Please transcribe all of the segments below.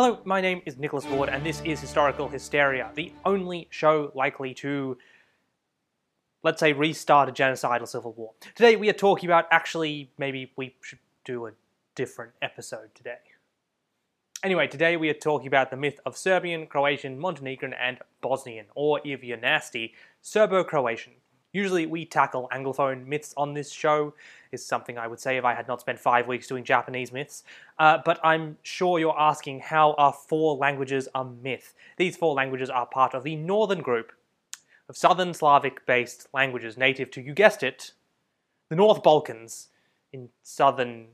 Hello, my name is Nicholas Ward, and this is Historical Hysteria, the only show likely to, let's say, restart a genocidal civil war. Today we are talking about, actually, maybe we should do a different episode today. Anyway, today we are talking about the myth of Serbian, Croatian, Montenegrin, and Bosnian, or if you're nasty, Serbo Croatian. Usually we tackle Anglophone myths on this show, is something I would say if I had not spent five weeks doing Japanese myths. Uh, but I'm sure you're asking how are four languages a myth? These four languages are part of the northern group of Southern Slavic based languages native to, you guessed it, the North Balkans in southern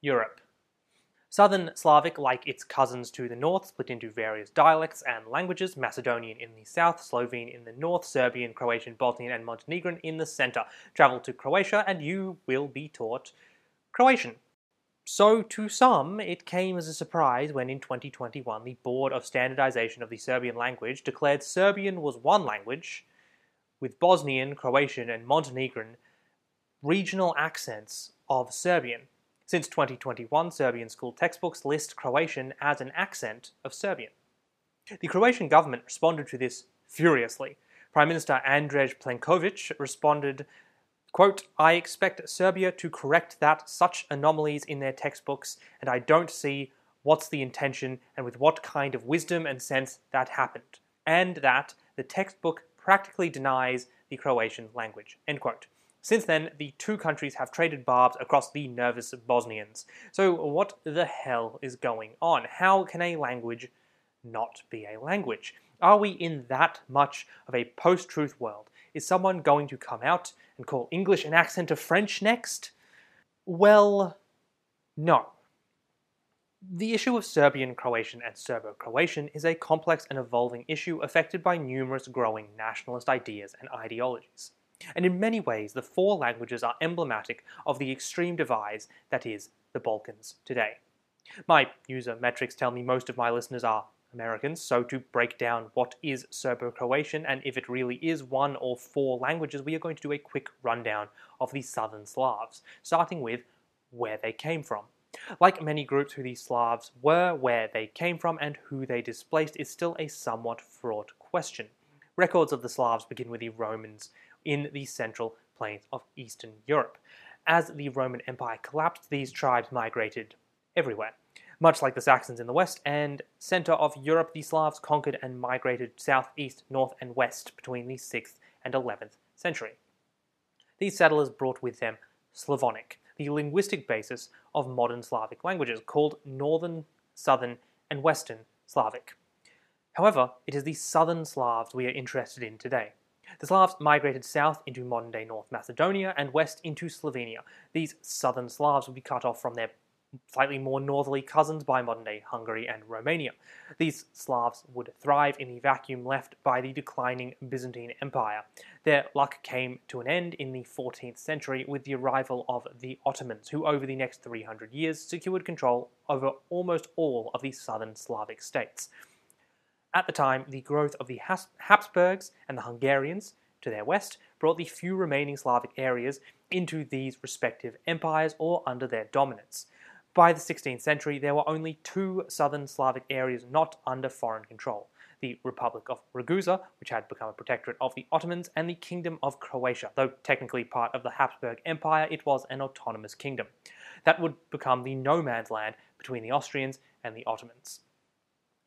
Europe. Southern Slavic, like its cousins to the north, split into various dialects and languages Macedonian in the south, Slovene in the north, Serbian, Croatian, Bosnian, and Montenegrin in the center. Travel to Croatia and you will be taught Croatian. So, to some, it came as a surprise when in 2021 the Board of Standardization of the Serbian Language declared Serbian was one language, with Bosnian, Croatian, and Montenegrin regional accents of Serbian. Since 2021, Serbian school textbooks list Croatian as an accent of Serbian. The Croatian government responded to this furiously. Prime Minister Andrej Plenković responded, quote, I expect Serbia to correct that such anomalies in their textbooks, and I don't see what's the intention and with what kind of wisdom and sense that happened, and that the textbook practically denies the Croatian language, end quote. Since then, the two countries have traded barbs across the nervous Bosnians. So, what the hell is going on? How can a language not be a language? Are we in that much of a post truth world? Is someone going to come out and call English an accent of French next? Well, no. The issue of Serbian, Croatian, and Serbo Croatian is a complex and evolving issue affected by numerous growing nationalist ideas and ideologies. And in many ways, the four languages are emblematic of the extreme divide that is the Balkans today. My user metrics tell me most of my listeners are Americans, so to break down what is Serbo Croatian and if it really is one or four languages, we are going to do a quick rundown of the Southern Slavs, starting with where they came from. Like many groups who these Slavs were, where they came from, and who they displaced is still a somewhat fraught question. Records of the Slavs begin with the Romans in the central plains of Eastern Europe. As the Roman Empire collapsed, these tribes migrated everywhere. Much like the Saxons in the west and center of Europe, the Slavs conquered and migrated south, east, north, and west between the 6th and 11th century. These settlers brought with them Slavonic, the linguistic basis of modern Slavic languages, called Northern, Southern, and Western Slavic. However, it is the Southern Slavs we are interested in today. The Slavs migrated south into modern day North Macedonia and west into Slovenia. These southern Slavs would be cut off from their slightly more northerly cousins by modern day Hungary and Romania. These Slavs would thrive in the vacuum left by the declining Byzantine Empire. Their luck came to an end in the 14th century with the arrival of the Ottomans, who over the next 300 years secured control over almost all of the southern Slavic states. At the time, the growth of the Habsburgs and the Hungarians to their west brought the few remaining Slavic areas into these respective empires or under their dominance. By the 16th century, there were only two southern Slavic areas not under foreign control the Republic of Ragusa, which had become a protectorate of the Ottomans, and the Kingdom of Croatia. Though technically part of the Habsburg Empire, it was an autonomous kingdom. That would become the no man's land between the Austrians and the Ottomans.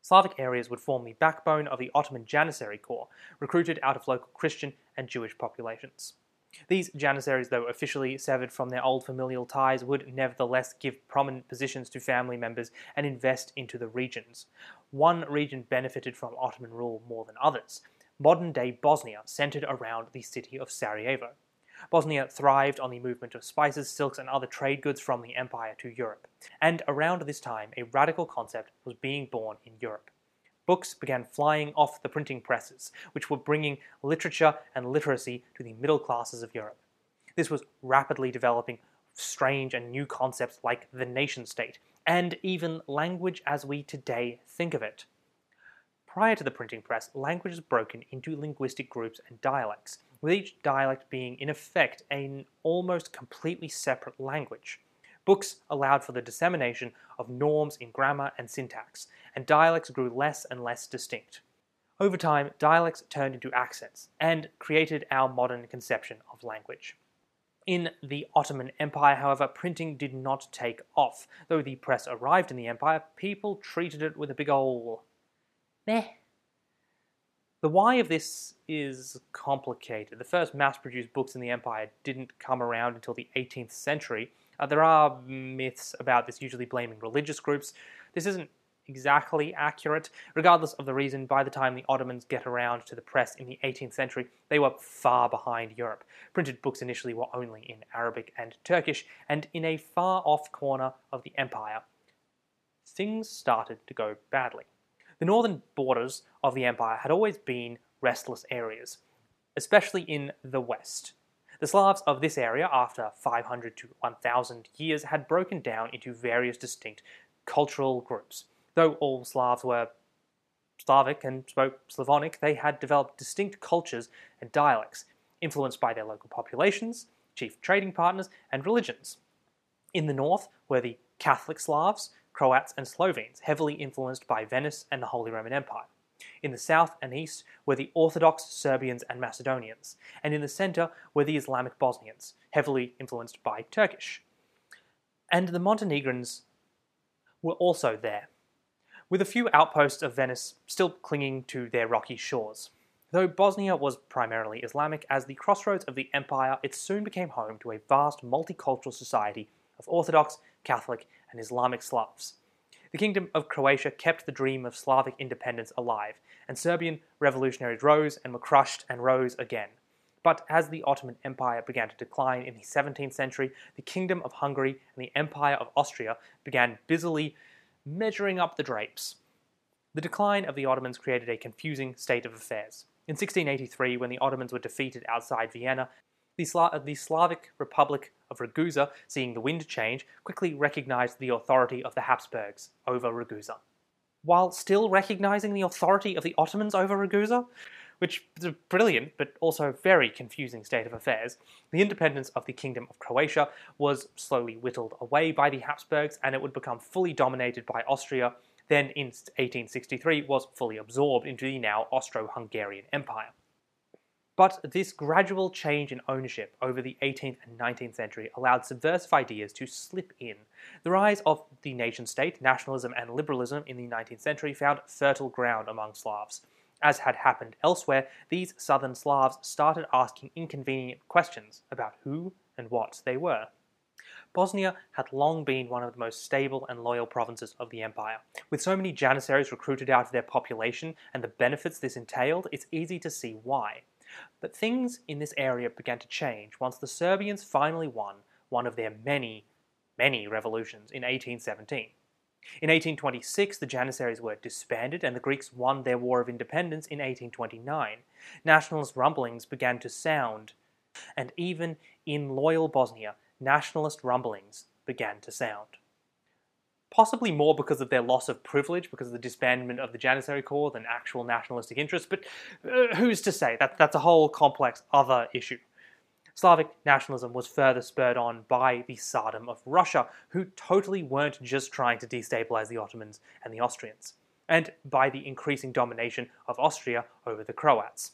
Slavic areas would form the backbone of the Ottoman Janissary Corps, recruited out of local Christian and Jewish populations. These Janissaries, though officially severed from their old familial ties, would nevertheless give prominent positions to family members and invest into the regions. One region benefited from Ottoman rule more than others. Modern day Bosnia centered around the city of Sarajevo. Bosnia thrived on the movement of spices, silks, and other trade goods from the empire to Europe. And around this time, a radical concept was being born in Europe. Books began flying off the printing presses, which were bringing literature and literacy to the middle classes of Europe. This was rapidly developing strange and new concepts like the nation state, and even language as we today think of it. Prior to the printing press, language was broken into linguistic groups and dialects, with each dialect being, in effect, an almost completely separate language. Books allowed for the dissemination of norms in grammar and syntax, and dialects grew less and less distinct. Over time, dialects turned into accents and created our modern conception of language. In the Ottoman Empire, however, printing did not take off. Though the press arrived in the empire, people treated it with a big ol' meh. The why of this is complicated. The first mass produced books in the empire didn't come around until the 18th century. Uh, there are myths about this, usually blaming religious groups. This isn't exactly accurate. Regardless of the reason, by the time the Ottomans get around to the press in the 18th century, they were far behind Europe. Printed books initially were only in Arabic and Turkish, and in a far off corner of the empire, things started to go badly. The northern borders of the empire had always been restless areas, especially in the west. The Slavs of this area, after 500 to 1000 years, had broken down into various distinct cultural groups. Though all Slavs were Slavic and spoke Slavonic, they had developed distinct cultures and dialects, influenced by their local populations, chief trading partners, and religions. In the north were the Catholic Slavs, Croats, and Slovenes, heavily influenced by Venice and the Holy Roman Empire. In the south and east were the Orthodox Serbians and Macedonians, and in the center were the Islamic Bosnians, heavily influenced by Turkish. And the Montenegrins were also there, with a few outposts of Venice still clinging to their rocky shores. Though Bosnia was primarily Islamic, as the crossroads of the empire, it soon became home to a vast multicultural society of Orthodox, Catholic, and Islamic Slavs. The Kingdom of Croatia kept the dream of Slavic independence alive, and Serbian revolutionaries rose and were crushed and rose again. But as the Ottoman Empire began to decline in the 17th century, the Kingdom of Hungary and the Empire of Austria began busily measuring up the drapes. The decline of the Ottomans created a confusing state of affairs. In 1683, when the Ottomans were defeated outside Vienna, the, Sla- the Slavic Republic of Ragusa, seeing the wind change, quickly recognized the authority of the Habsburgs over Ragusa. While still recognizing the authority of the Ottomans over Ragusa, which is a brilliant but also very confusing state of affairs, the independence of the Kingdom of Croatia was slowly whittled away by the Habsburgs and it would become fully dominated by Austria, then in 1863 was fully absorbed into the now Austro-Hungarian Empire. But this gradual change in ownership over the 18th and 19th century allowed subversive ideas to slip in. The rise of the nation state, nationalism, and liberalism in the 19th century found fertile ground among Slavs. As had happened elsewhere, these southern Slavs started asking inconvenient questions about who and what they were. Bosnia had long been one of the most stable and loyal provinces of the empire. With so many Janissaries recruited out of their population and the benefits this entailed, it's easy to see why. But things in this area began to change once the Serbians finally won one of their many, many revolutions in 1817. In 1826, the Janissaries were disbanded and the Greeks won their War of Independence in 1829. Nationalist rumblings began to sound, and even in loyal Bosnia, nationalist rumblings began to sound. Possibly more because of their loss of privilege, because of the disbandment of the Janissary Corps than actual nationalistic interests, but uh, who's to say? That, that's a whole complex other issue. Slavic nationalism was further spurred on by the Tsardom of Russia, who totally weren't just trying to destabilize the Ottomans and the Austrians, and by the increasing domination of Austria over the Croats.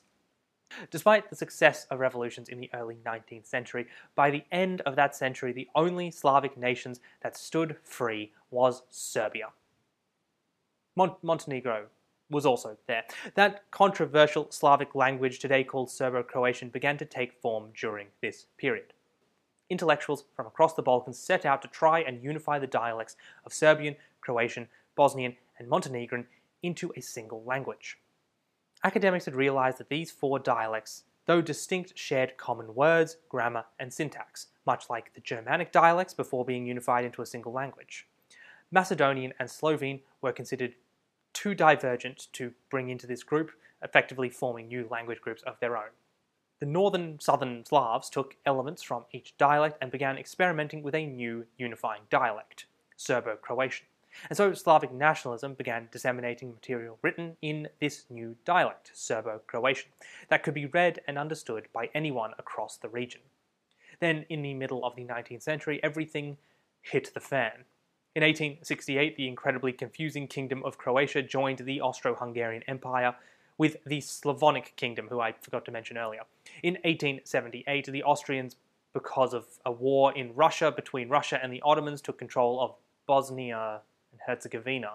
Despite the success of revolutions in the early 19th century, by the end of that century, the only Slavic nations that stood free was Serbia. Mont- Montenegro was also there. That controversial Slavic language, today called Serbo Croatian, began to take form during this period. Intellectuals from across the Balkans set out to try and unify the dialects of Serbian, Croatian, Bosnian, and Montenegrin into a single language. Academics had realized that these four dialects, though distinct, shared common words, grammar, and syntax, much like the Germanic dialects before being unified into a single language. Macedonian and Slovene were considered too divergent to bring into this group, effectively forming new language groups of their own. The northern southern Slavs took elements from each dialect and began experimenting with a new unifying dialect, Serbo Croatian. And so Slavic nationalism began disseminating material written in this new dialect, Serbo Croatian, that could be read and understood by anyone across the region. Then, in the middle of the 19th century, everything hit the fan. In 1868, the incredibly confusing Kingdom of Croatia joined the Austro Hungarian Empire with the Slavonic Kingdom, who I forgot to mention earlier. In 1878, the Austrians, because of a war in Russia between Russia and the Ottomans, took control of Bosnia and Herzegovina.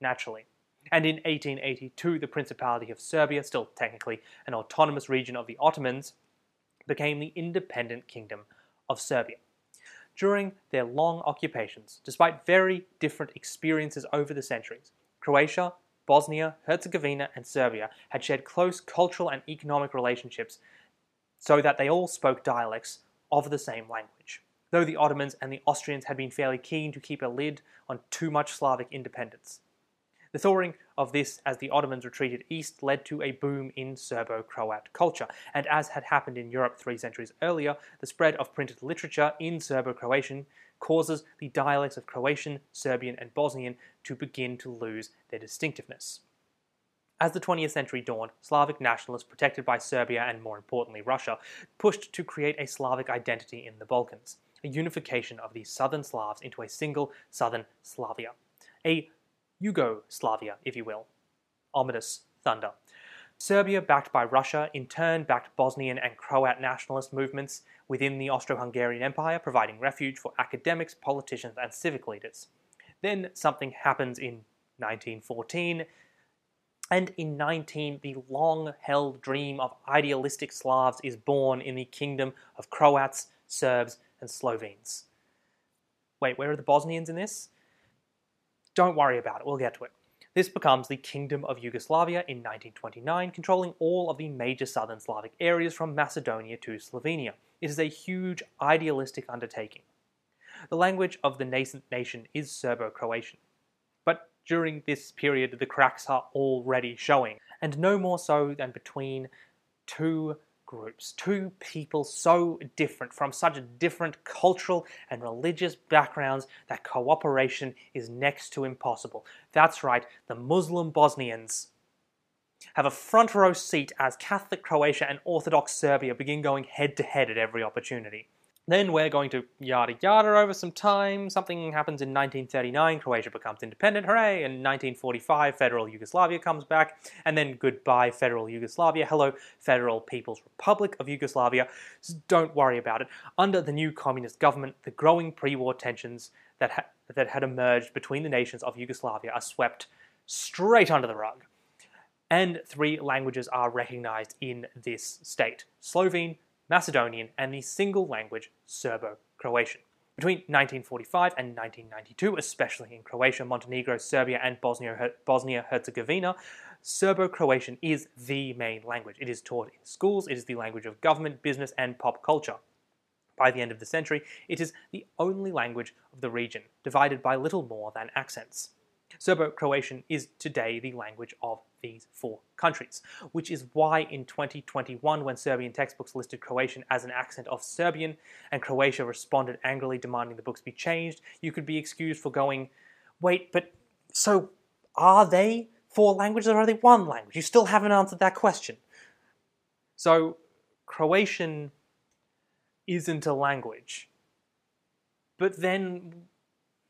Naturally. And in 1882, the Principality of Serbia, still technically an autonomous region of the Ottomans, became the independent Kingdom of Serbia. During their long occupations, despite very different experiences over the centuries, Croatia, Bosnia, Herzegovina, and Serbia had shared close cultural and economic relationships so that they all spoke dialects of the same language, though the Ottomans and the Austrians had been fairly keen to keep a lid on too much Slavic independence. The thawing of this as the Ottomans retreated east led to a boom in Serbo Croat culture, and as had happened in Europe three centuries earlier, the spread of printed literature in Serbo Croatian causes the dialects of Croatian, Serbian, and Bosnian to begin to lose their distinctiveness. As the 20th century dawned, Slavic nationalists, protected by Serbia and more importantly Russia, pushed to create a Slavic identity in the Balkans, a unification of the southern Slavs into a single southern Slavia, a Yugoslavia, if you will. Ominous thunder. Serbia, backed by Russia, in turn backed Bosnian and Croat nationalist movements within the Austro Hungarian Empire, providing refuge for academics, politicians, and civic leaders. Then something happens in 1914, and in 19, the long held dream of idealistic Slavs is born in the kingdom of Croats, Serbs, and Slovenes. Wait, where are the Bosnians in this? Don't worry about it, we'll get to it. This becomes the Kingdom of Yugoslavia in 1929, controlling all of the major southern Slavic areas from Macedonia to Slovenia. It is a huge idealistic undertaking. The language of the nascent nation is Serbo Croatian. But during this period, the cracks are already showing, and no more so than between two groups, two people so different from such different cultural and religious backgrounds that cooperation is next to impossible. That's right, the Muslim Bosnians have a front row seat as Catholic Croatia and Orthodox Serbia begin going head to head at every opportunity. Then we're going to yada yada over some time. Something happens in 1939, Croatia becomes independent, hooray! In 1945, Federal Yugoslavia comes back, and then goodbye, Federal Yugoslavia. Hello, Federal People's Republic of Yugoslavia. So don't worry about it. Under the new communist government, the growing pre war tensions that, ha- that had emerged between the nations of Yugoslavia are swept straight under the rug. And three languages are recognized in this state Slovene, Macedonian, and the single language Serbo Croatian. Between 1945 and 1992, especially in Croatia, Montenegro, Serbia, and Bosnia Herzegovina, Serbo Croatian is the main language. It is taught in schools, it is the language of government, business, and pop culture. By the end of the century, it is the only language of the region, divided by little more than accents. Serbo Croatian is today the language of these four countries, which is why in 2021, when Serbian textbooks listed Croatian as an accent of Serbian and Croatia responded angrily demanding the books be changed, you could be excused for going, wait, but so are they four languages or are they one language? You still haven't answered that question. So, Croatian isn't a language. But then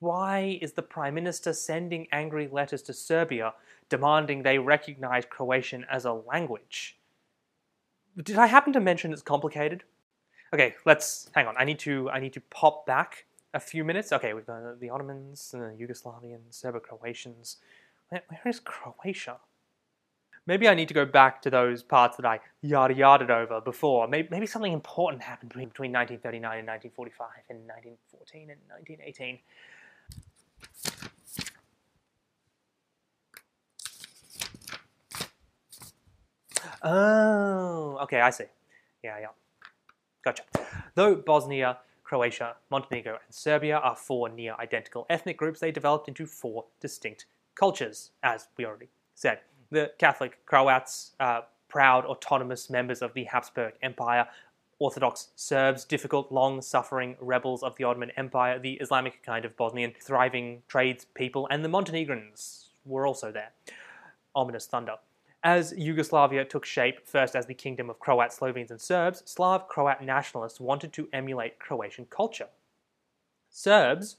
why is the Prime Minister sending angry letters to Serbia demanding they recognize Croatian as a language? Did I happen to mention it's complicated? Okay, let's hang on. I need to I need to pop back a few minutes. Okay, we've got the Ottomans, the Yugoslavians, Serbo-Croatians. Where, where is Croatia? Maybe I need to go back to those parts that I yada yada over before. Maybe, maybe something important happened between 1939 and 1945 and 1914 and 1918. Oh, okay, I see. Yeah, yeah. Gotcha. Though Bosnia, Croatia, Montenegro, and Serbia are four near identical ethnic groups, they developed into four distinct cultures, as we already said. The Catholic Croats, uh, proud autonomous members of the Habsburg Empire, Orthodox Serbs, difficult, long suffering rebels of the Ottoman Empire, the Islamic kind of Bosnian, thriving tradespeople, and the Montenegrins were also there. Ominous thunder. As Yugoslavia took shape, first as the kingdom of Croats, Slovenes, and Serbs, Slav Croat nationalists wanted to emulate Croatian culture. Serbs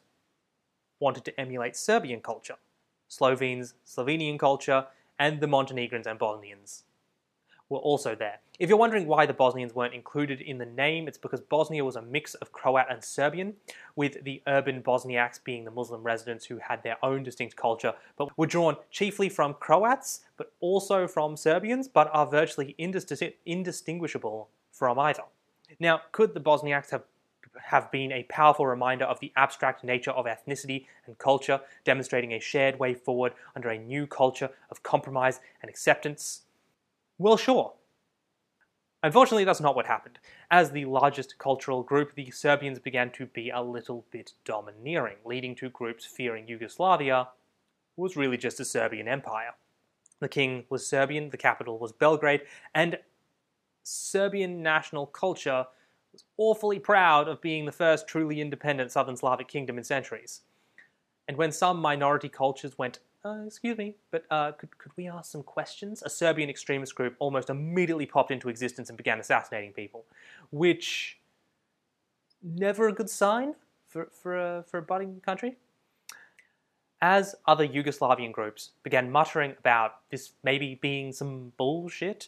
wanted to emulate Serbian culture, Slovenes, Slovenian culture, and the Montenegrins and Bosnians were also there. If you're wondering why the Bosnians weren't included in the name, it's because Bosnia was a mix of Croat and Serbian, with the urban Bosniaks being the Muslim residents who had their own distinct culture, but were drawn chiefly from Croats, but also from Serbians, but are virtually indistinguishable from either. Now, could the Bosniaks have have been a powerful reminder of the abstract nature of ethnicity and culture, demonstrating a shared way forward under a new culture of compromise and acceptance? Well, sure. Unfortunately, that's not what happened. As the largest cultural group, the Serbians began to be a little bit domineering, leading to groups fearing Yugoslavia was really just a Serbian empire. The king was Serbian, the capital was Belgrade, and Serbian national culture was awfully proud of being the first truly independent Southern Slavic kingdom in centuries. And when some minority cultures went uh, excuse me, but uh, could, could we ask some questions? A Serbian extremist group almost immediately popped into existence and began assassinating people, which never a good sign for, for, a, for a budding country. As other Yugoslavian groups began muttering about this maybe being some bullshit,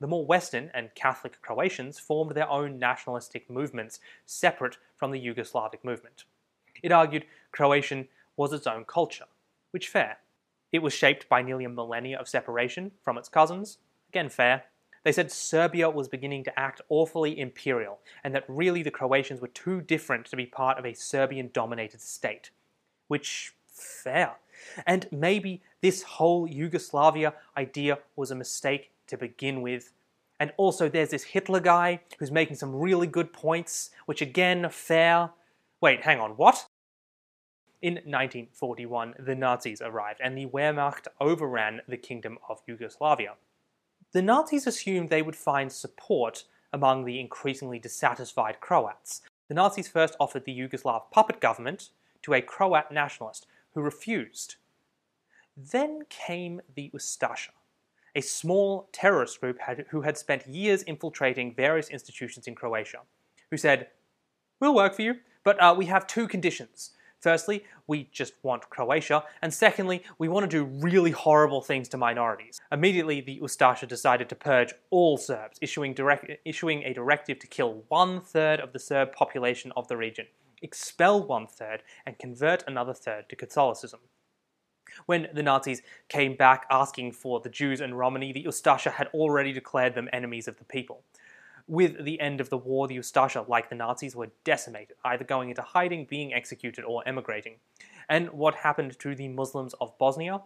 the more Western and Catholic Croatians formed their own nationalistic movements separate from the Yugoslavic movement. It argued Croatian was its own culture which fair. It was shaped by nearly a millennia of separation from its cousins, again fair. They said Serbia was beginning to act awfully imperial, and that really the Croatians were too different to be part of a Serbian dominated state. Which, fair. And maybe this whole Yugoslavia idea was a mistake to begin with. And also, there's this Hitler guy who's making some really good points, which again, fair. Wait, hang on, what? In 1941, the Nazis arrived and the Wehrmacht overran the Kingdom of Yugoslavia. The Nazis assumed they would find support among the increasingly dissatisfied Croats. The Nazis first offered the Yugoslav puppet government to a Croat nationalist who refused. Then came the Ustasha, a small terrorist group had, who had spent years infiltrating various institutions in Croatia, who said, We'll work for you, but uh, we have two conditions. Firstly, we just want Croatia, and secondly, we want to do really horrible things to minorities. Immediately, the Ustasha decided to purge all Serbs, issuing, direct, issuing a directive to kill one third of the Serb population of the region, expel one third, and convert another third to Catholicism. When the Nazis came back asking for the Jews and Romani, the Ustasha had already declared them enemies of the people. With the end of the war, the Ustasha, like the Nazis, were decimated, either going into hiding, being executed, or emigrating. And what happened to the Muslims of Bosnia?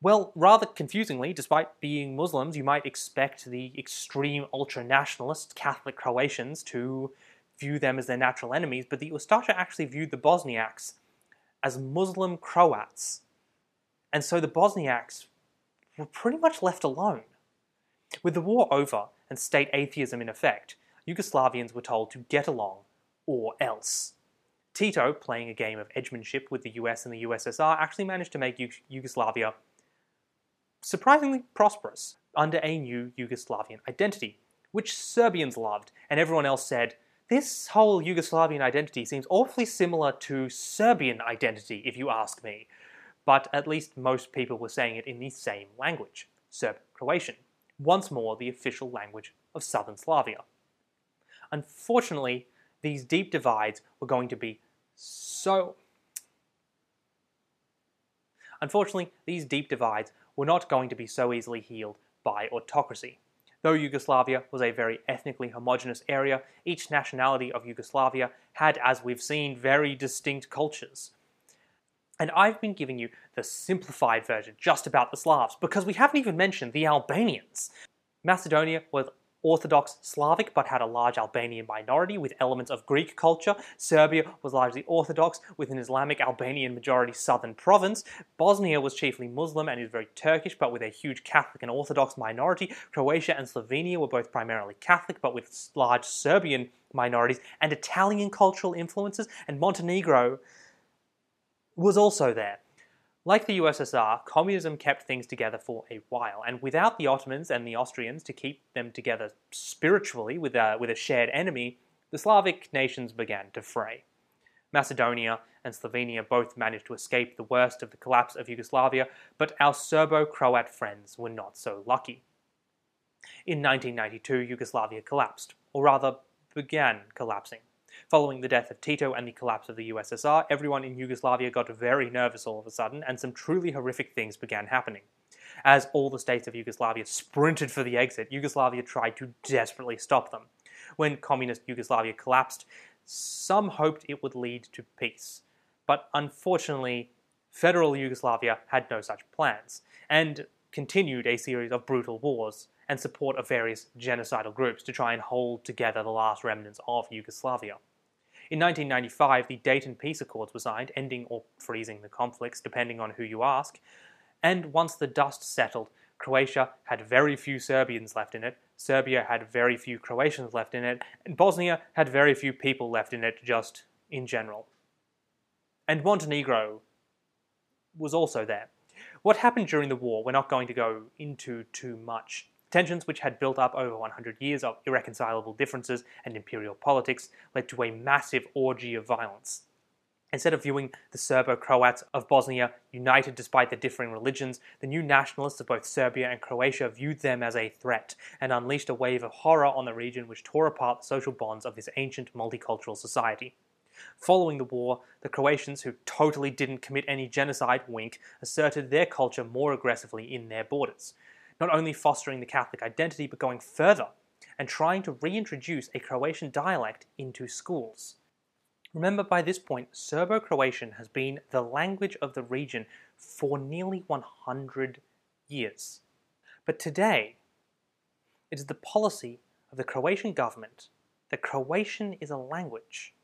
Well, rather confusingly, despite being Muslims, you might expect the extreme ultra nationalist Catholic Croatians to view them as their natural enemies, but the Ustasha actually viewed the Bosniaks as Muslim Croats. And so the Bosniaks were pretty much left alone. With the war over, and state atheism in effect, Yugoslavians were told to get along or else. Tito, playing a game of edgemanship with the US and the USSR, actually managed to make Yugoslavia surprisingly prosperous under a new Yugoslavian identity, which Serbians loved, and everyone else said, this whole Yugoslavian identity seems awfully similar to Serbian identity, if you ask me. But at least most people were saying it in the same language Serb Croatian once more the official language of southern Slavia. Unfortunately, these deep divides were going to be so. Unfortunately, these deep divides were not going to be so easily healed by autocracy. Though Yugoslavia was a very ethnically homogenous area, each nationality of Yugoslavia had, as we've seen, very distinct cultures. And I've been giving you the simplified version just about the Slavs, because we haven't even mentioned the Albanians. Macedonia was Orthodox Slavic but had a large Albanian minority with elements of Greek culture. Serbia was largely Orthodox with an Islamic Albanian majority southern province. Bosnia was chiefly Muslim and is very Turkish but with a huge Catholic and Orthodox minority. Croatia and Slovenia were both primarily Catholic but with large Serbian minorities and Italian cultural influences. And Montenegro was also there. Like the USSR, communism kept things together for a while, and without the Ottomans and the Austrians to keep them together spiritually with a, with a shared enemy, the Slavic nations began to fray. Macedonia and Slovenia both managed to escape the worst of the collapse of Yugoslavia, but our Serbo Croat friends were not so lucky. In 1992, Yugoslavia collapsed, or rather, began collapsing. Following the death of Tito and the collapse of the USSR, everyone in Yugoslavia got very nervous all of a sudden, and some truly horrific things began happening. As all the states of Yugoslavia sprinted for the exit, Yugoslavia tried to desperately stop them. When communist Yugoslavia collapsed, some hoped it would lead to peace. But unfortunately, federal Yugoslavia had no such plans, and continued a series of brutal wars and support of various genocidal groups to try and hold together the last remnants of Yugoslavia. In 1995, the Dayton Peace Accords were signed, ending or freezing the conflicts, depending on who you ask. And once the dust settled, Croatia had very few Serbians left in it, Serbia had very few Croatians left in it, and Bosnia had very few people left in it, just in general. And Montenegro was also there. What happened during the war, we're not going to go into too much. Tensions which had built up over 100 years of irreconcilable differences and imperial politics led to a massive orgy of violence. Instead of viewing the Serbo Croats of Bosnia united despite their differing religions, the new nationalists of both Serbia and Croatia viewed them as a threat and unleashed a wave of horror on the region which tore apart the social bonds of this ancient multicultural society. Following the war, the Croatians, who totally didn't commit any genocide, wink, asserted their culture more aggressively in their borders not only fostering the Catholic identity, but going further and trying to reintroduce a Croatian dialect into schools. Remember, by this point, Serbo Croatian has been the language of the region for nearly 100 years. But today, it is the policy of the Croatian government that Croatian is a language.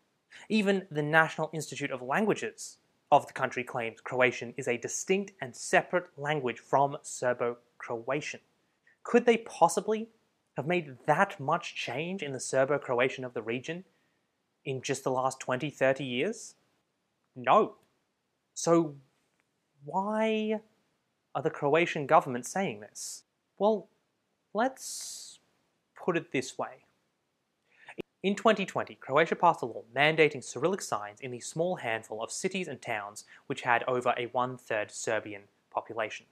Even the National Institute of Languages of the country claims Croatian is a distinct and separate language from Serbo Croatian. Could they possibly have made that much change in the Serbo Croatian of the region in just the last 20, 30 years? No. So, why are the Croatian government saying this? Well, let's put it this way. In 2020, Croatia passed a law mandating Cyrillic signs in the small handful of cities and towns which had over a one third Serbian population.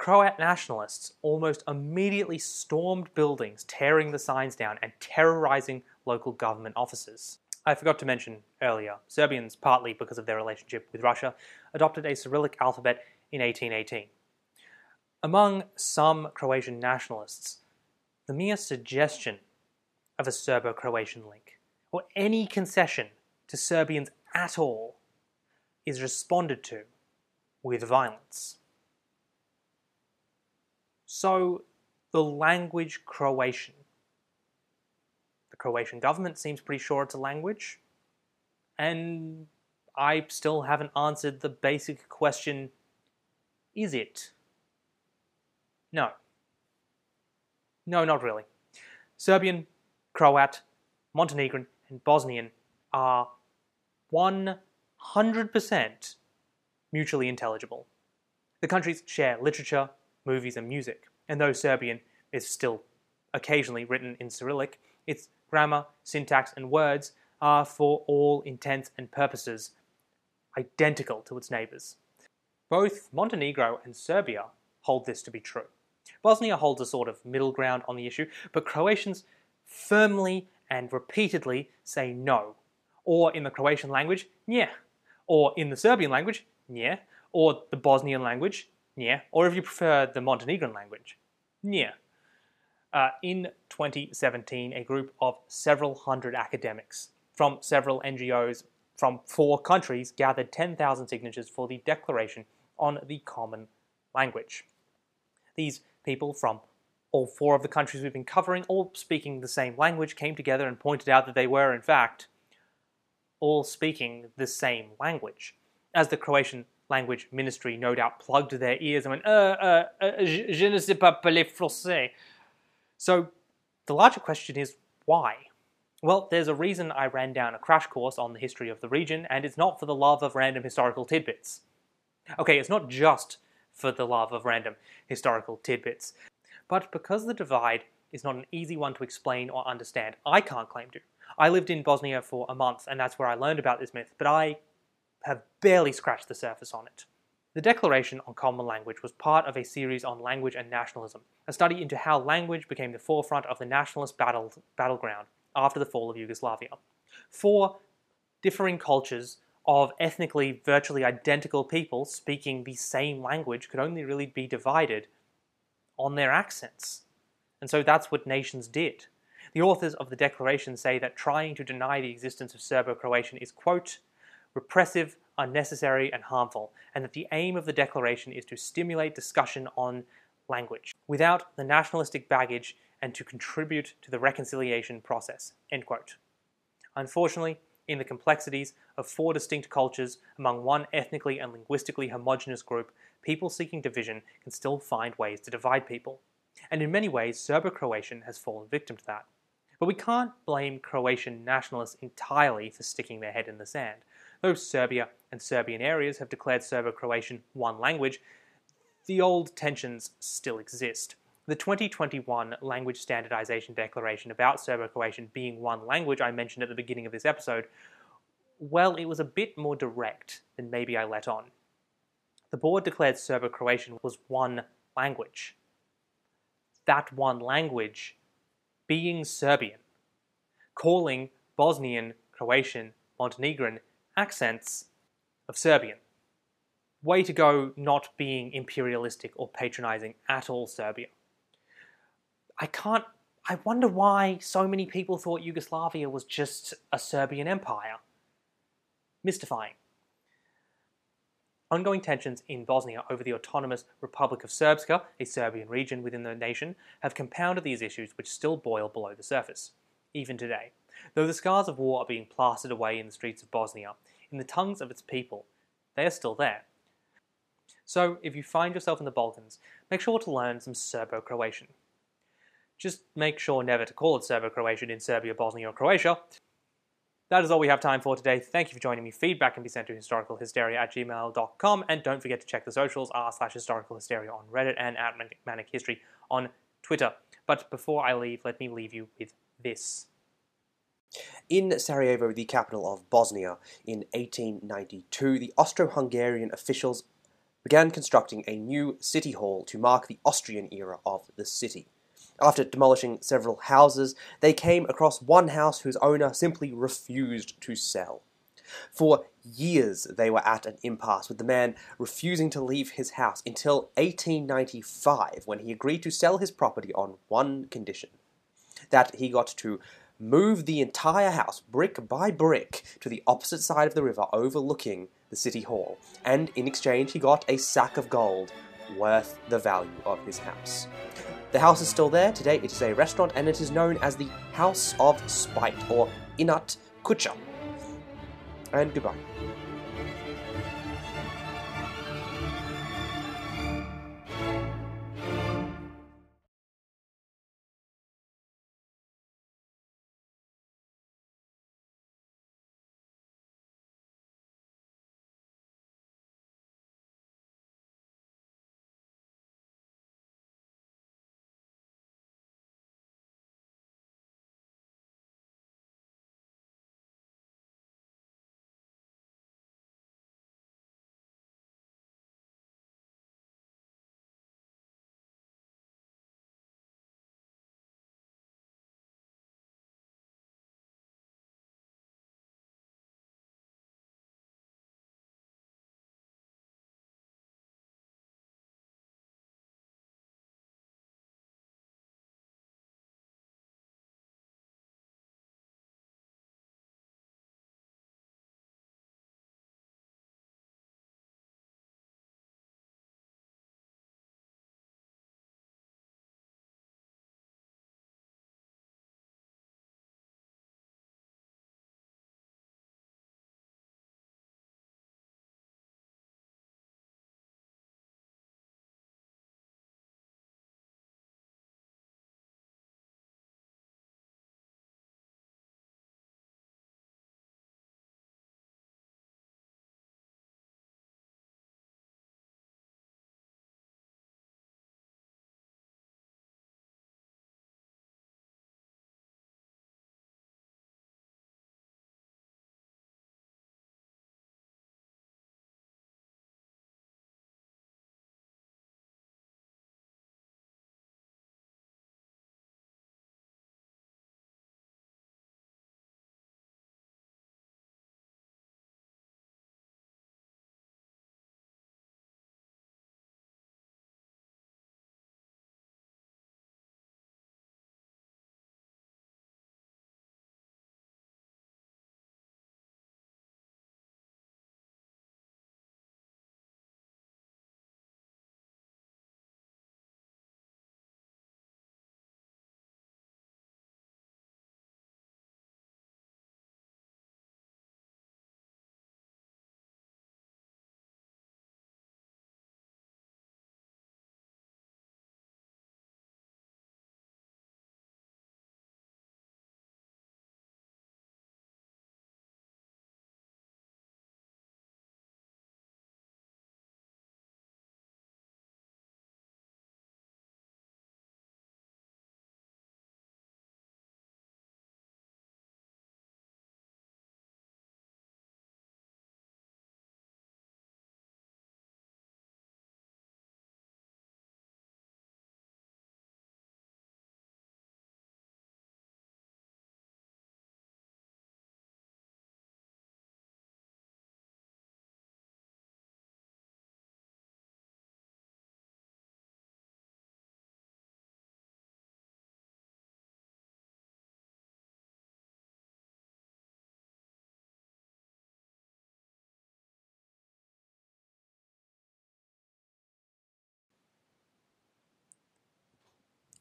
Croat nationalists almost immediately stormed buildings, tearing the signs down and terrorizing local government offices. I forgot to mention earlier, Serbians, partly because of their relationship with Russia, adopted a Cyrillic alphabet in 1818. Among some Croatian nationalists, the mere suggestion of a Serbo Croatian link, or any concession to Serbians at all, is responded to with violence. So, the language Croatian. The Croatian government seems pretty sure it's a language, and I still haven't answered the basic question is it? No. No, not really. Serbian, Croat, Montenegrin, and Bosnian are 100% mutually intelligible. The countries share literature, movies, and music. And though Serbian is still occasionally written in Cyrillic, its grammar, syntax, and words are, for all intents and purposes, identical to its neighbours. Both Montenegro and Serbia hold this to be true. Bosnia holds a sort of middle ground on the issue, but Croatians firmly and repeatedly say no. Or in the Croatian language, yeah. Or in the Serbian language, yeah. Or the Bosnian language, yeah, or if you prefer the Montenegrin language, yeah. Uh, in 2017, a group of several hundred academics from several NGOs from four countries gathered 10,000 signatures for the Declaration on the Common Language. These people from all four of the countries we've been covering, all speaking the same language, came together and pointed out that they were, in fact, all speaking the same language. As the Croatian language ministry no doubt plugged their ears and went, uh, uh, uh, je ne sais pas parler français. So the larger question is why? Well, there's a reason I ran down a crash course on the history of the region, and it's not for the love of random historical tidbits. Okay, it's not just for the love of random historical tidbits, but because the divide is not an easy one to explain or understand, I can't claim to. I lived in Bosnia for a month, and that's where I learned about this myth, but I have barely scratched the surface on it. The Declaration on Common Language was part of a series on language and nationalism, a study into how language became the forefront of the nationalist battle, battleground after the fall of Yugoslavia. Four differing cultures of ethnically virtually identical people speaking the same language could only really be divided on their accents. And so that's what nations did. The authors of the Declaration say that trying to deny the existence of Serbo Croatian is, quote, repressive, unnecessary, and harmful, and that the aim of the Declaration is to stimulate discussion on language without the nationalistic baggage and to contribute to the reconciliation process. Unfortunately, in the complexities of four distinct cultures among one ethnically and linguistically homogenous group, people seeking division can still find ways to divide people. And in many ways, Serbo Croatian has fallen victim to that. But we can't blame Croatian nationalists entirely for sticking their head in the sand. Though Serbia and Serbian areas have declared Serbo Croatian one language, the old tensions still exist. The 2021 Language Standardization Declaration about Serbo-Croatian being one language I mentioned at the beginning of this episode, well, it was a bit more direct than maybe I let on. The board declared Serbo-Croatian was one language. That one language being Serbian, calling Bosnian, Croatian, Montenegrin accents of Serbian. Way to go not being imperialistic or patronizing at all Serbia. I can't. I wonder why so many people thought Yugoslavia was just a Serbian empire. Mystifying. Ongoing tensions in Bosnia over the autonomous Republic of Srpska, a Serbian region within the nation, have compounded these issues which still boil below the surface, even today. Though the scars of war are being plastered away in the streets of Bosnia, in the tongues of its people, they are still there. So, if you find yourself in the Balkans, make sure to learn some Serbo Croatian. Just make sure never to call it Serbo-Croatian in Serbia, Bosnia, or Croatia. That is all we have time for today. Thank you for joining me. Feedback can be sent to historicalhysteria at gmail.com. And don't forget to check the socials, r slash historicalhysteria on Reddit and at Manic History on Twitter. But before I leave, let me leave you with this. In Sarajevo, the capital of Bosnia, in 1892, the Austro-Hungarian officials began constructing a new city hall to mark the Austrian era of the city. After demolishing several houses, they came across one house whose owner simply refused to sell. For years, they were at an impasse, with the man refusing to leave his house until 1895, when he agreed to sell his property on one condition that he got to move the entire house, brick by brick, to the opposite side of the river overlooking the city hall, and in exchange, he got a sack of gold worth the value of his house. The house is still there. Today it is a restaurant and it is known as the House of Spite or Inat Kucha. And goodbye.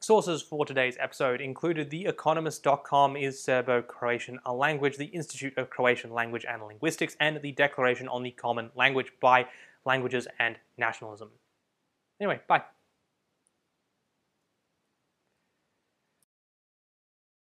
Sources for today's episode included The Economist.com is Serbo Croatian a language, the Institute of Croatian Language and Linguistics, and the Declaration on the Common Language by Languages and Nationalism. Anyway, bye.